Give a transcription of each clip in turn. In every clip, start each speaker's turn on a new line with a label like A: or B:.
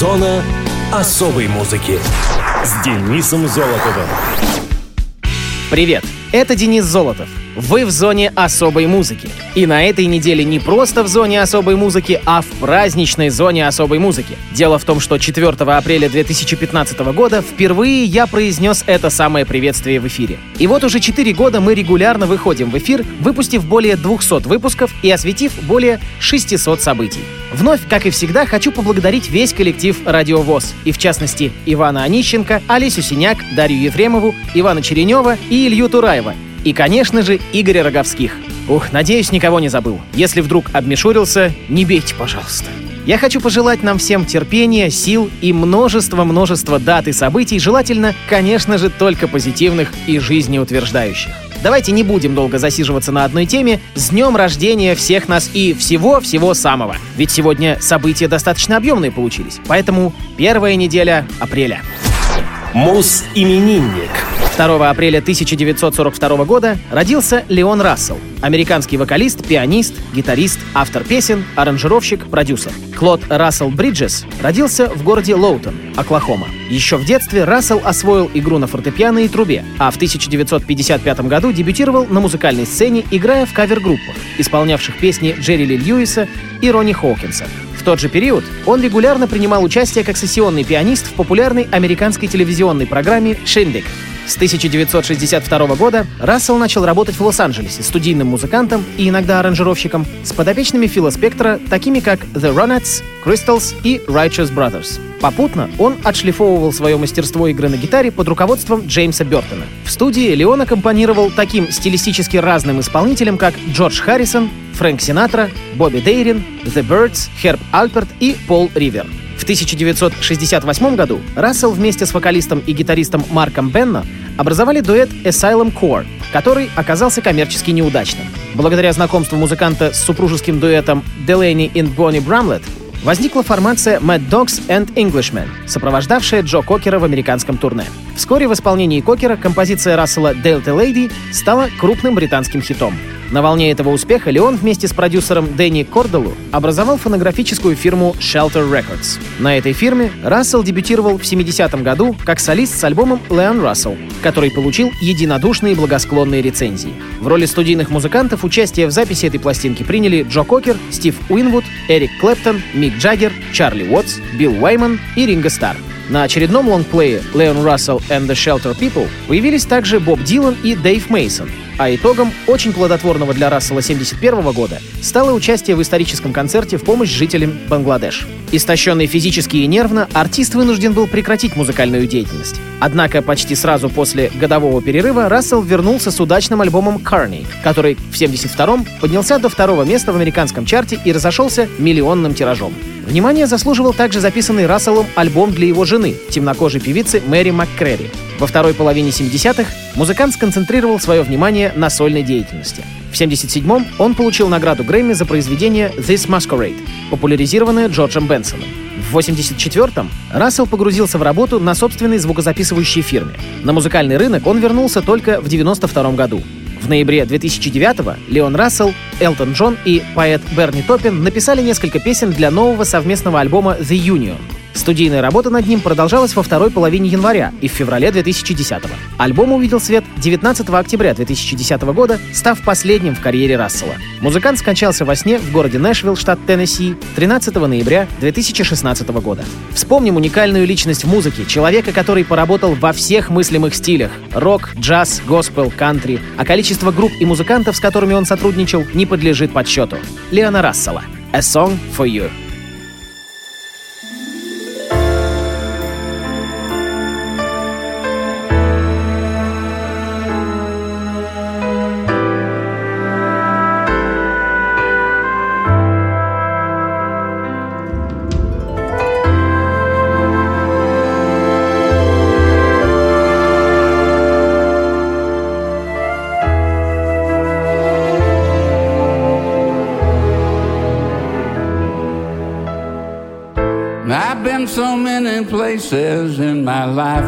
A: Зона особой музыки с Денисом Золотовым.
B: Привет, это Денис Золотов. Вы в зоне особой музыки. И на этой неделе не просто в зоне особой музыки, а в праздничной зоне особой музыки. Дело в том, что 4 апреля 2015 года впервые я произнес это самое приветствие в эфире. И вот уже 4 года мы регулярно выходим в эфир, выпустив более 200 выпусков и осветив более 600 событий. Вновь, как и всегда, хочу поблагодарить весь коллектив «Радио ВОЗ», и в частности Ивана Онищенко, Олесю Синяк, Дарью Ефремову, Ивана Черенева и Илью Тураева, и, конечно же, Игоря Роговских. Ух, надеюсь, никого не забыл. Если вдруг обмешурился, не бейте, пожалуйста. Я хочу пожелать нам всем терпения, сил и множество-множество дат и событий, желательно, конечно же, только позитивных и жизнеутверждающих. Давайте не будем долго засиживаться на одной теме. С днем рождения всех нас и всего-всего самого. Ведь сегодня события достаточно объемные получились. Поэтому первая неделя апреля.
A: Мус-именинник.
B: 2 апреля 1942 года родился Леон Рассел, американский вокалист, пианист, гитарист, автор песен, аранжировщик, продюсер. Клод Рассел Бриджес родился в городе Лоутон, Оклахома. Еще в детстве Рассел освоил игру на фортепиано и трубе, а в 1955 году дебютировал на музыкальной сцене, играя в кавер-группах, исполнявших песни Джерри Ли Льюиса и Ронни Хоукинса. В тот же период он регулярно принимал участие как сессионный пианист в популярной американской телевизионной программе «Шиндик», с 1962 года Рассел начал работать в Лос-Анджелесе студийным музыкантом и иногда аранжировщиком с подопечными Фила Спектра, такими как The Ronettes, Crystals и Righteous Brothers. Попутно он отшлифовывал свое мастерство игры на гитаре под руководством Джеймса Бертона. В студии Леон аккомпанировал таким стилистически разным исполнителям, как Джордж Харрисон, Фрэнк Синатра, Бобби Дейрин, The Birds, Херб Альперт и Пол Ривер. В 1968 году Рассел вместе с вокалистом и гитаристом Марком Бенно образовали дуэт Asylum Core, который оказался коммерчески неудачным. Благодаря знакомству музыканта с супружеским дуэтом Delaney и Bonnie Bramlett возникла формация Mad Dogs and Englishmen, сопровождавшая Джо Кокера в американском турне. Вскоре в исполнении Кокера композиция Рассела «Delta Lady» стала крупным британским хитом. На волне этого успеха Леон вместе с продюсером Дэнни Корделу образовал фонографическую фирму Shelter Records. На этой фирме Рассел дебютировал в 70-м году как солист с альбомом «Леон Рассел», который получил единодушные благосклонные рецензии. В роли студийных музыкантов участие в записи этой пластинки приняли Джо Кокер, Стив Уинвуд, Эрик Клэптон, Мик Джаггер, Чарли Уотс, Билл Уайман и Ринго Старр. На очередном лонгплее «Leon Russell and the Shelter People» появились также Боб Дилан и Дэйв Мейсон, а итогом очень плодотворного для Рассела 71 года стало участие в историческом концерте в помощь жителям Бангладеш. Истощенный физически и нервно, артист вынужден был прекратить музыкальную деятельность. Однако почти сразу после годового перерыва Рассел вернулся с удачным альбомом «Carney», который в 72-м поднялся до второго места в американском чарте и разошелся миллионным тиражом. Внимание заслуживал также записанный Расселом альбом для его жены, темнокожей певицы Мэри МакКрэри. Во второй половине 70-х музыкант сконцентрировал свое внимание на сольной деятельности. В 77-м он получил награду Грэмми за произведение «This Masquerade», популяризированное Джорджем Бенсоном. В 84-м Рассел погрузился в работу на собственной звукозаписывающей фирме. На музыкальный рынок он вернулся только в 92 году. В ноябре 2009-го Леон Рассел, Элтон Джон и поэт Берни Топпин написали несколько песен для нового совместного альбома «The Union», Студийная работа над ним продолжалась во второй половине января и в феврале 2010 -го. Альбом увидел свет 19 октября 2010 года, став последним в карьере Рассела. Музыкант скончался во сне в городе Нэшвилл, штат Теннесси, 13 ноября 2016 года. Вспомним уникальную личность в музыке, человека, который поработал во всех мыслимых стилях — рок, джаз, госпел, кантри, а количество групп и музыкантов, с которыми он сотрудничал, не подлежит подсчету. Леона Рассела. A Song for You.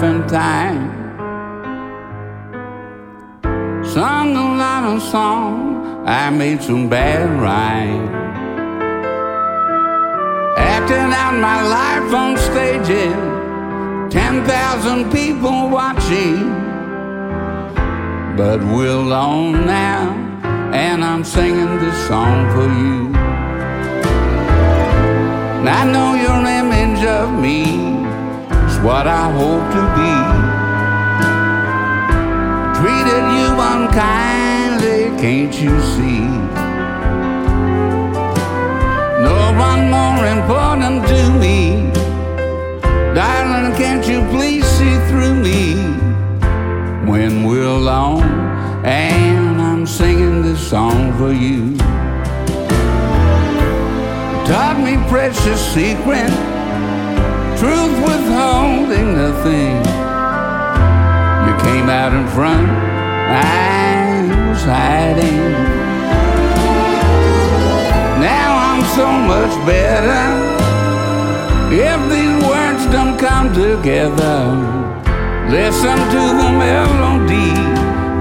C: Time. Sung a lot of songs, I made some bad rhymes. Acted out my life on stages, 10,000 people watching. But we're alone now, and I'm singing this song for you. And I know your image of me what I hope to be. Treated you unkindly, can't you see? No one more important to me. Darling, can't you please see through me when we're alone and I'm singing this song for you? taught me precious secret, truth withholding nothing. You came out in front, I was hiding. Now I'm so much better. If these words don't come together, listen to the melody.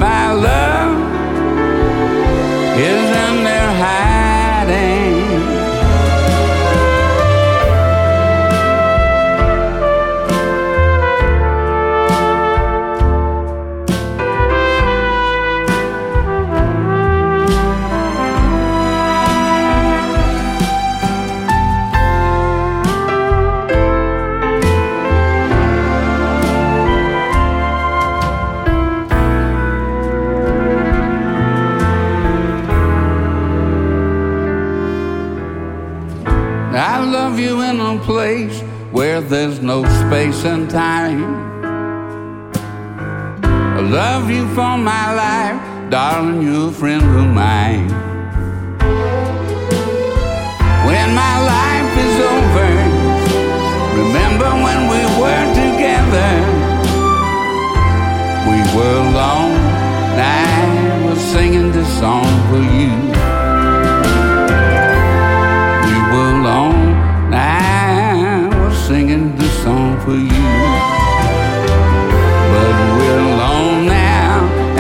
C: My love is in there hiding. There's no space and time. I love you for my life, darling, you're a friend of mine. When my life is over, remember when we were together. We were alone, and I was singing this song for you. for you. But we're alone now,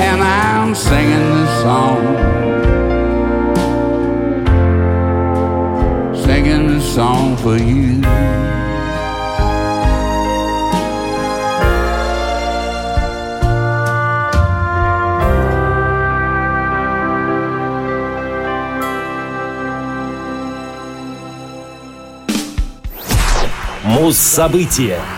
C: and I'm singing this song. Singing this song for you.
A: Муз-события.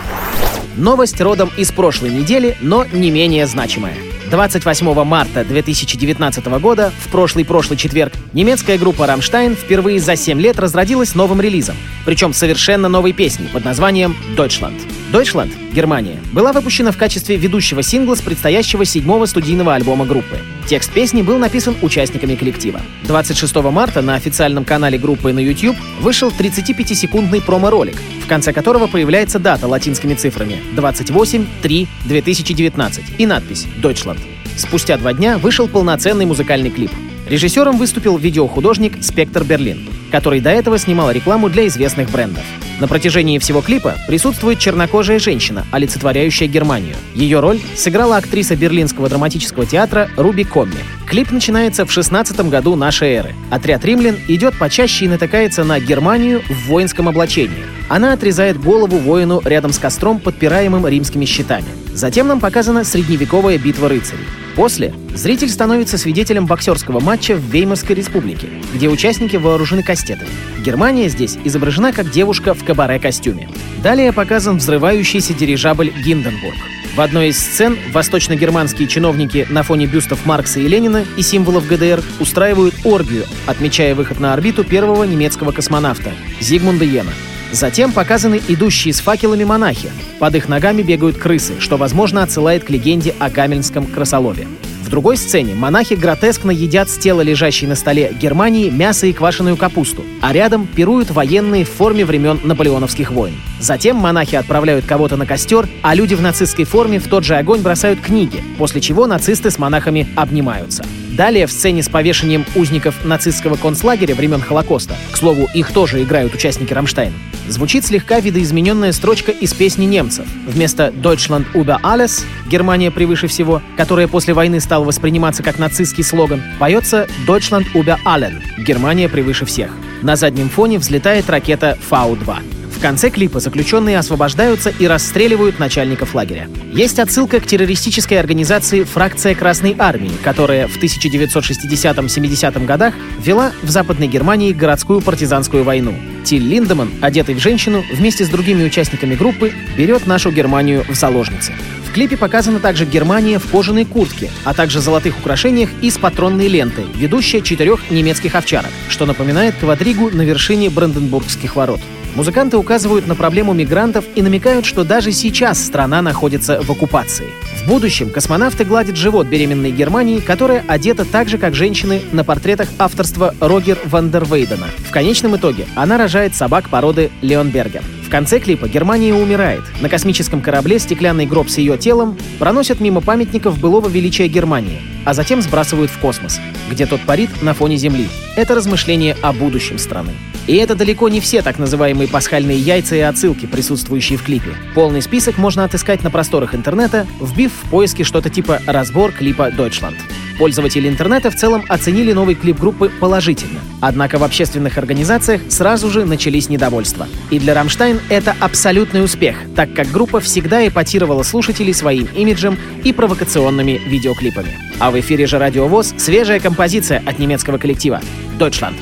B: Новость родом из прошлой недели, но не менее значимая. 28 марта 2019 года, в прошлый-прошлый четверг, немецкая группа «Рамштайн» впервые за 7 лет разродилась новым релизом, причем совершенно новой песней под названием «Deutschland». «Deutschland» — Германия — была выпущена в качестве ведущего сингла с предстоящего седьмого студийного альбома группы. Текст песни был написан участниками коллектива. 26 марта на официальном канале группы на YouTube вышел 35-секундный промо-ролик, в конце которого появляется дата латинскими цифрами 28-3-2019 и надпись «Deutschland». Спустя два дня вышел полноценный музыкальный клип. Режиссером выступил видеохудожник Спектр Берлин, который до этого снимал рекламу для известных брендов. На протяжении всего клипа присутствует чернокожая женщина, олицетворяющая Германию. Ее роль сыграла актриса Берлинского драматического театра Руби Комми. Клип начинается в 16 году нашей эры. Отряд римлян идет почаще и натыкается на Германию в воинском облачении. Она отрезает голову воину рядом с костром, подпираемым римскими щитами. Затем нам показана средневековая битва рыцарей. После зритель становится свидетелем боксерского матча в Веймарской республике, где участники вооружены кастетами. Германия здесь изображена как девушка в кабаре-костюме. Далее показан взрывающийся дирижабль Гинденбург. В одной из сцен восточно-германские чиновники на фоне бюстов Маркса и Ленина и символов ГДР устраивают оргию, отмечая выход на орбиту первого немецкого космонавта Зигмунда Йена. Затем показаны идущие с факелами монахи. Под их ногами бегают крысы, что, возможно, отсылает к легенде о гамельнском крысолове. Другой сцене монахи гротескно едят с тела лежащей на столе Германии мясо и квашеную капусту, а рядом пируют военные в форме времен наполеоновских войн. Затем монахи отправляют кого-то на костер, а люди в нацистской форме в тот же огонь бросают книги, после чего нацисты с монахами обнимаются. Далее в сцене с повешением узников нацистского концлагеря времен Холокоста, к слову, их тоже играют участники Рамштайн, звучит слегка видоизмененная строчка из песни немцев. Вместо «Deutschland über alles» — «Германия превыше всего», которая после войны стала восприниматься как нацистский слоган, поется «Deutschland über allen» — «Германия превыше всех». На заднем фоне взлетает ракета Фау-2. Конце клипа заключенные освобождаются и расстреливают начальников лагеря. Есть отсылка к террористической организации «Фракция Красной Армии», которая в 1960-70 годах вела в Западной Германии городскую партизанскую войну. Тиль Линдеман, одетый в женщину, вместе с другими участниками группы берет нашу Германию в заложницы. В клипе показана также Германия в кожаной куртке, а также золотых украшениях из патронной ленты, ведущая четырех немецких овчарок, что напоминает квадригу на вершине Бранденбургских ворот. Музыканты указывают на проблему мигрантов и намекают, что даже сейчас страна находится в оккупации. В будущем космонавты гладят живот беременной Германии, которая одета так же, как женщины на портретах авторства Рогер Вандервейдена. В конечном итоге она рожает собак породы Леонбергер. Конце клипа Германия умирает. На космическом корабле стеклянный гроб с ее телом проносят мимо памятников былого величия Германии, а затем сбрасывают в космос, где тот парит на фоне Земли. Это размышление о будущем страны. И это далеко не все так называемые пасхальные яйца и отсылки, присутствующие в клипе. Полный список можно отыскать на просторах интернета, вбив в поиске что-то типа «разбор клипа Deutschland». Пользователи интернета в целом оценили новый клип группы положительно. Однако в общественных организациях сразу же начались недовольства. И для «Рамштайн» это абсолютный успех, так как группа всегда эпатировала слушателей своим имиджем и провокационными видеоклипами. А в эфире же «Радио ВОЗ» свежая композиция от немецкого коллектива «Deutschland».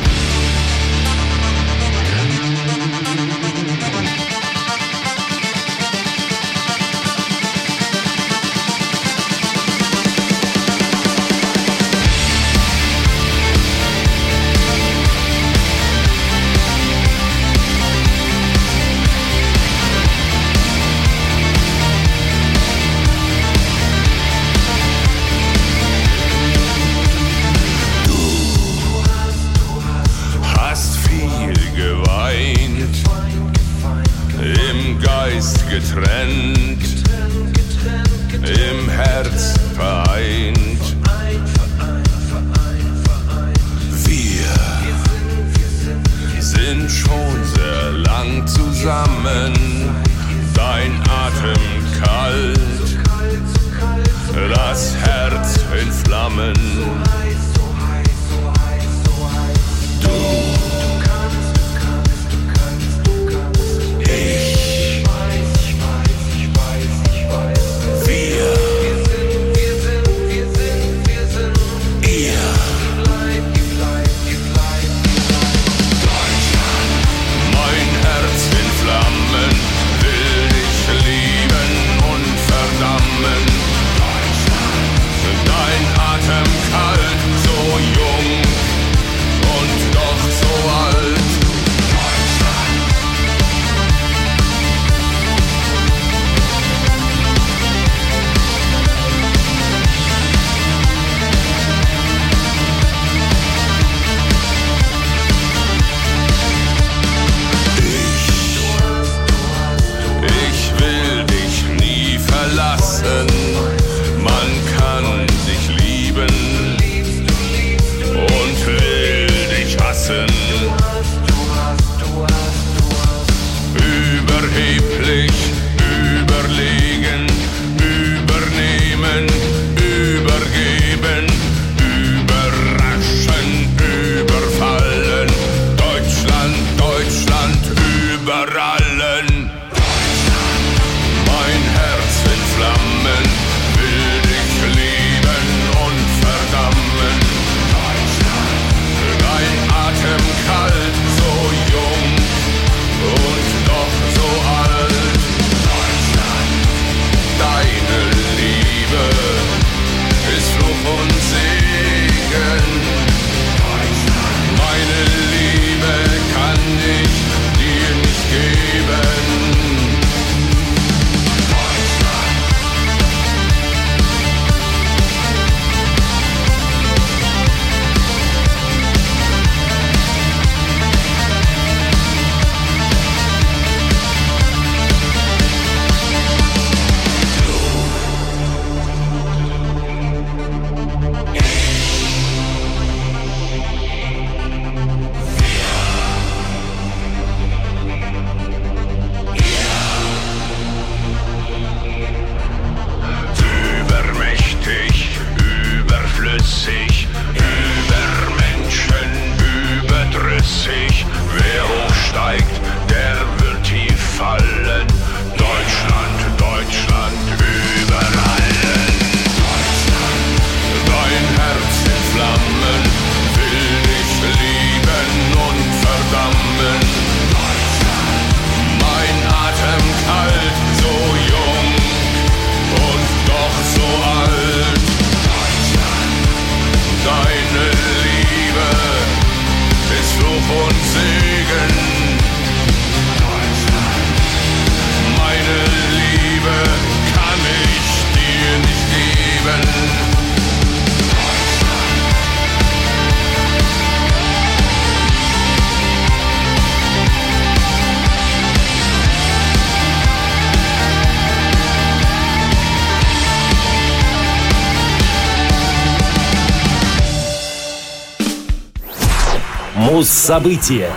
A: Муз-события.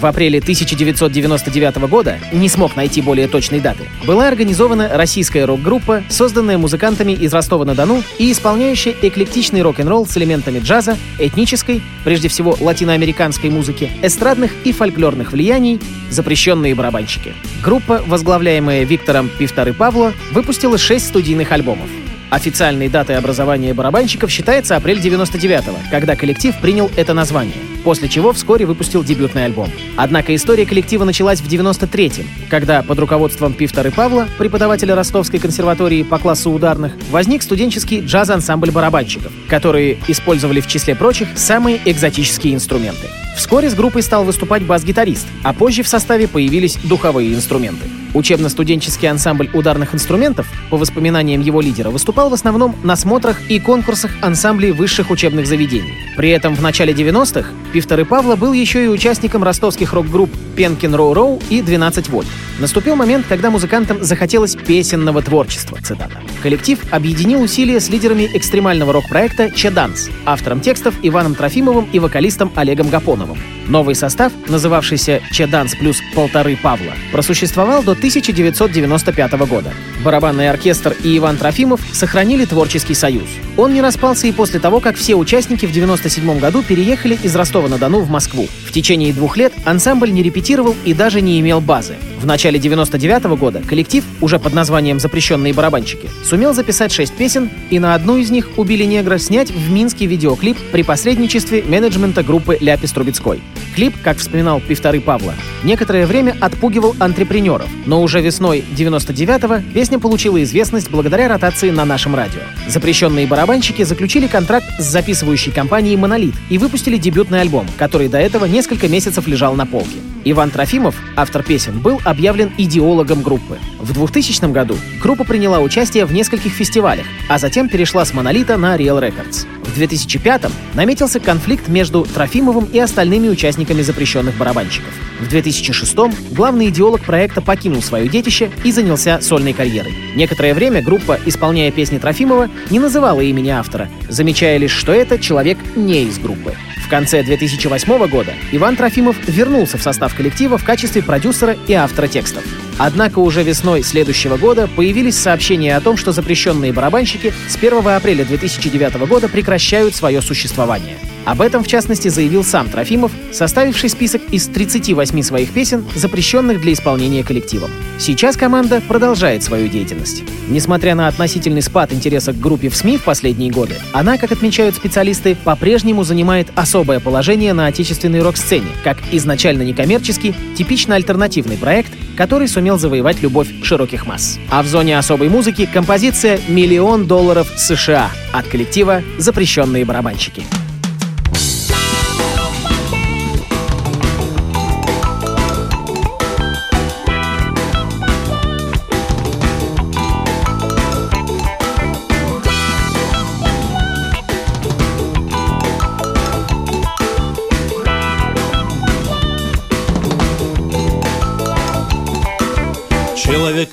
B: В апреле 1999 года, не смог найти более точной даты, была организована российская рок-группа, созданная музыкантами из Ростова-на-Дону и исполняющая эклектичный рок-н-ролл с элементами джаза, этнической, прежде всего латиноамериканской музыки, эстрадных и фольклорных влияний, запрещенные барабанщики. Группа, возглавляемая Виктором Пивторы Павло, выпустила шесть студийных альбомов. Официальной датой образования барабанщиков считается апрель 99-го, когда коллектив принял это название после чего вскоре выпустил дебютный альбом. Однако история коллектива началась в 93-м, когда под руководством Пифтора Павла, преподавателя Ростовской консерватории по классу ударных, возник студенческий джаз-ансамбль барабанщиков, которые использовали в числе прочих самые экзотические инструменты. Вскоре с группой стал выступать бас-гитарист, а позже в составе появились духовые инструменты. Учебно-студенческий ансамбль ударных инструментов, по воспоминаниям его лидера, выступал в основном на смотрах и конкурсах ансамблей высших учебных заведений. При этом в начале 90-х Пифтер и Павла был еще и участником ростовских рок-групп «Пенкин Роу Роу» и «12 вольт». Наступил момент, когда музыкантам захотелось песенного творчества, цитата. Коллектив объединил усилия с лидерами экстремального рок-проекта «Чаданс», автором текстов Иваном Трофимовым и вокалистом Олегом Гапоновым. Новый состав, называвшийся «Чаданс плюс полторы Павла», просуществовал до 1995 года. Барабанный оркестр и Иван Трофимов сохранили творческий союз. Он не распался и после того, как все участники в 1997 году переехали из Ростова-на-Дону в Москву. В течение двух лет ансамбль не репетировал и даже не имел базы. В начале 99 -го года коллектив, уже под названием «Запрещенные барабанщики», сумел записать шесть песен и на одну из них «Убили негра» снять в Минске видеоклип при посредничестве менеджмента группы Ляпис Трубецкой. Клип, как вспоминал Пивторы Павла, некоторое время отпугивал антрепренеров, но уже весной 99-го песня получила известность благодаря ротации на нашем радио. Запрещенные барабанщики заключили контракт с записывающей компанией «Монолит» и выпустили дебютный альбом, который до этого несколько месяцев лежал на полке. Иван Трофимов, автор песен, был объявлен идеологом группы. В 2000 году группа приняла участие в нескольких фестивалях, а затем перешла с «Монолита» на Real Records. В 2005-м наметился конфликт между Трофимовым и остальными участниками запрещенных барабанщиков. В 2006-м главный идеолог проекта покинул свое детище и занялся сольной карьерой. Некоторое время группа, исполняя песни Трофимова, не называла имени автора, замечая лишь, что это человек не из группы. В конце 2008 года Иван Трофимов вернулся в состав коллектива в качестве продюсера и автора текстов. Однако уже весной следующего года появились сообщения о том, что запрещенные барабанщики с 1 апреля 2009 года прекращают свое существование. Об этом, в частности, заявил сам Трофимов, составивший список из 38 своих песен, запрещенных для исполнения коллективом. Сейчас команда продолжает свою деятельность. Несмотря на относительный спад интереса к группе в СМИ в последние годы, она, как отмечают специалисты, по-прежнему занимает особое положение на отечественной рок-сцене, как изначально некоммерческий, типично альтернативный проект, который сумел завоевать любовь широких масс. А в зоне особой музыки композиция «Миллион долларов США» от коллектива «Запрещенные барабанщики».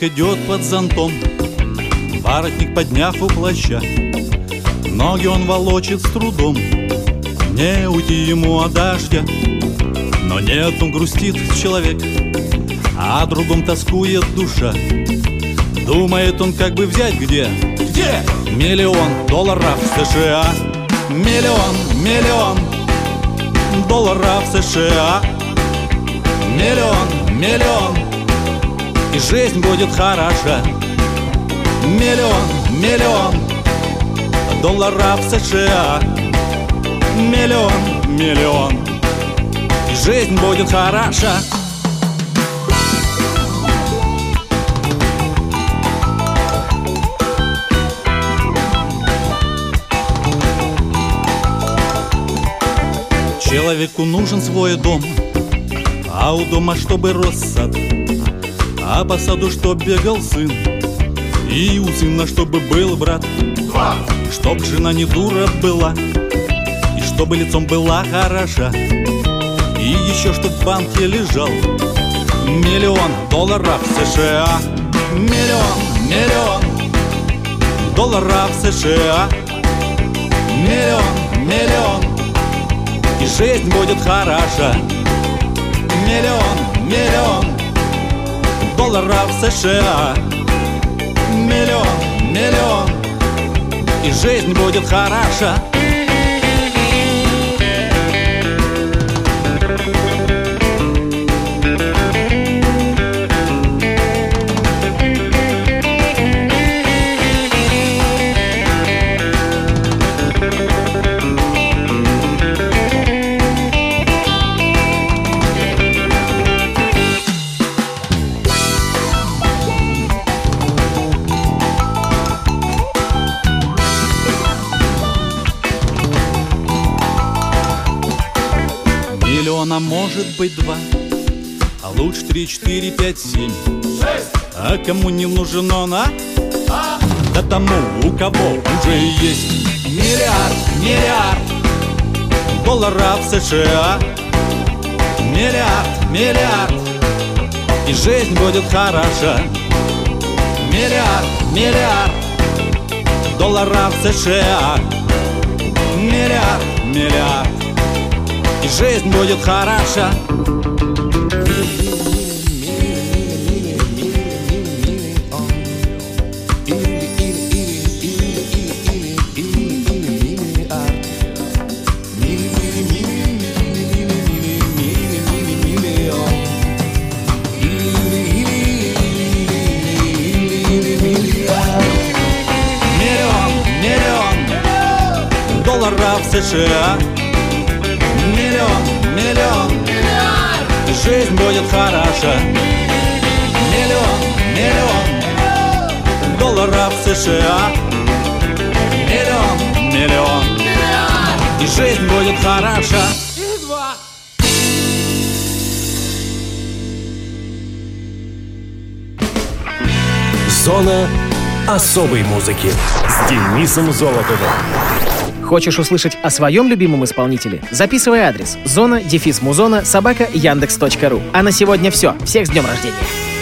D: Идет под зонтом, воротник подняв у плаща. Ноги он волочит с трудом, не уйти ему от дождя. Но нет, он грустит человек, а о другом тоскует душа. Думает он, как бы взять где? Где? Миллион долларов США. Миллион, миллион долларов США. Миллион, миллион и жизнь будет хороша. Миллион, миллион долларов США. Миллион, миллион, и жизнь будет хороша. Человеку нужен свой дом, а у дома чтобы рос сад. А по саду, чтоб бегал сын? И у сына, чтобы был брат. Два. Чтоб жена не дура была И чтобы лицом была хороша. И еще чтоб в банке лежал. Миллион долларов США. Миллион, миллион долларов США. Миллион, миллион И жизнь будет хороша. Миллион, миллион долларов США. Миллион, миллион. И жизнь будет хороша Миллиона может быть два А лучше три, четыре, пять, семь. А кому не нужен он, а? Да тому, у кого уже есть Миллиард, миллиард Долларов США. Миллиард, миллиард И жизнь будет хороша. Миллиард, миллиард Долларов США. Миллиард, миллиард и жизнь будет хороша. Долларов США Миллион, миллион жизнь будет хороша. Миллион, миллион Долларов США. Миллион, миллион И жизнь будет хороша.
A: Зона особой музыки с Денисом Золотовым.
B: Хочешь услышать о своем любимом исполнителе? Записывай адрес зона дефис музона собака яндекс.ру. А на сегодня все. Всех с днем рождения!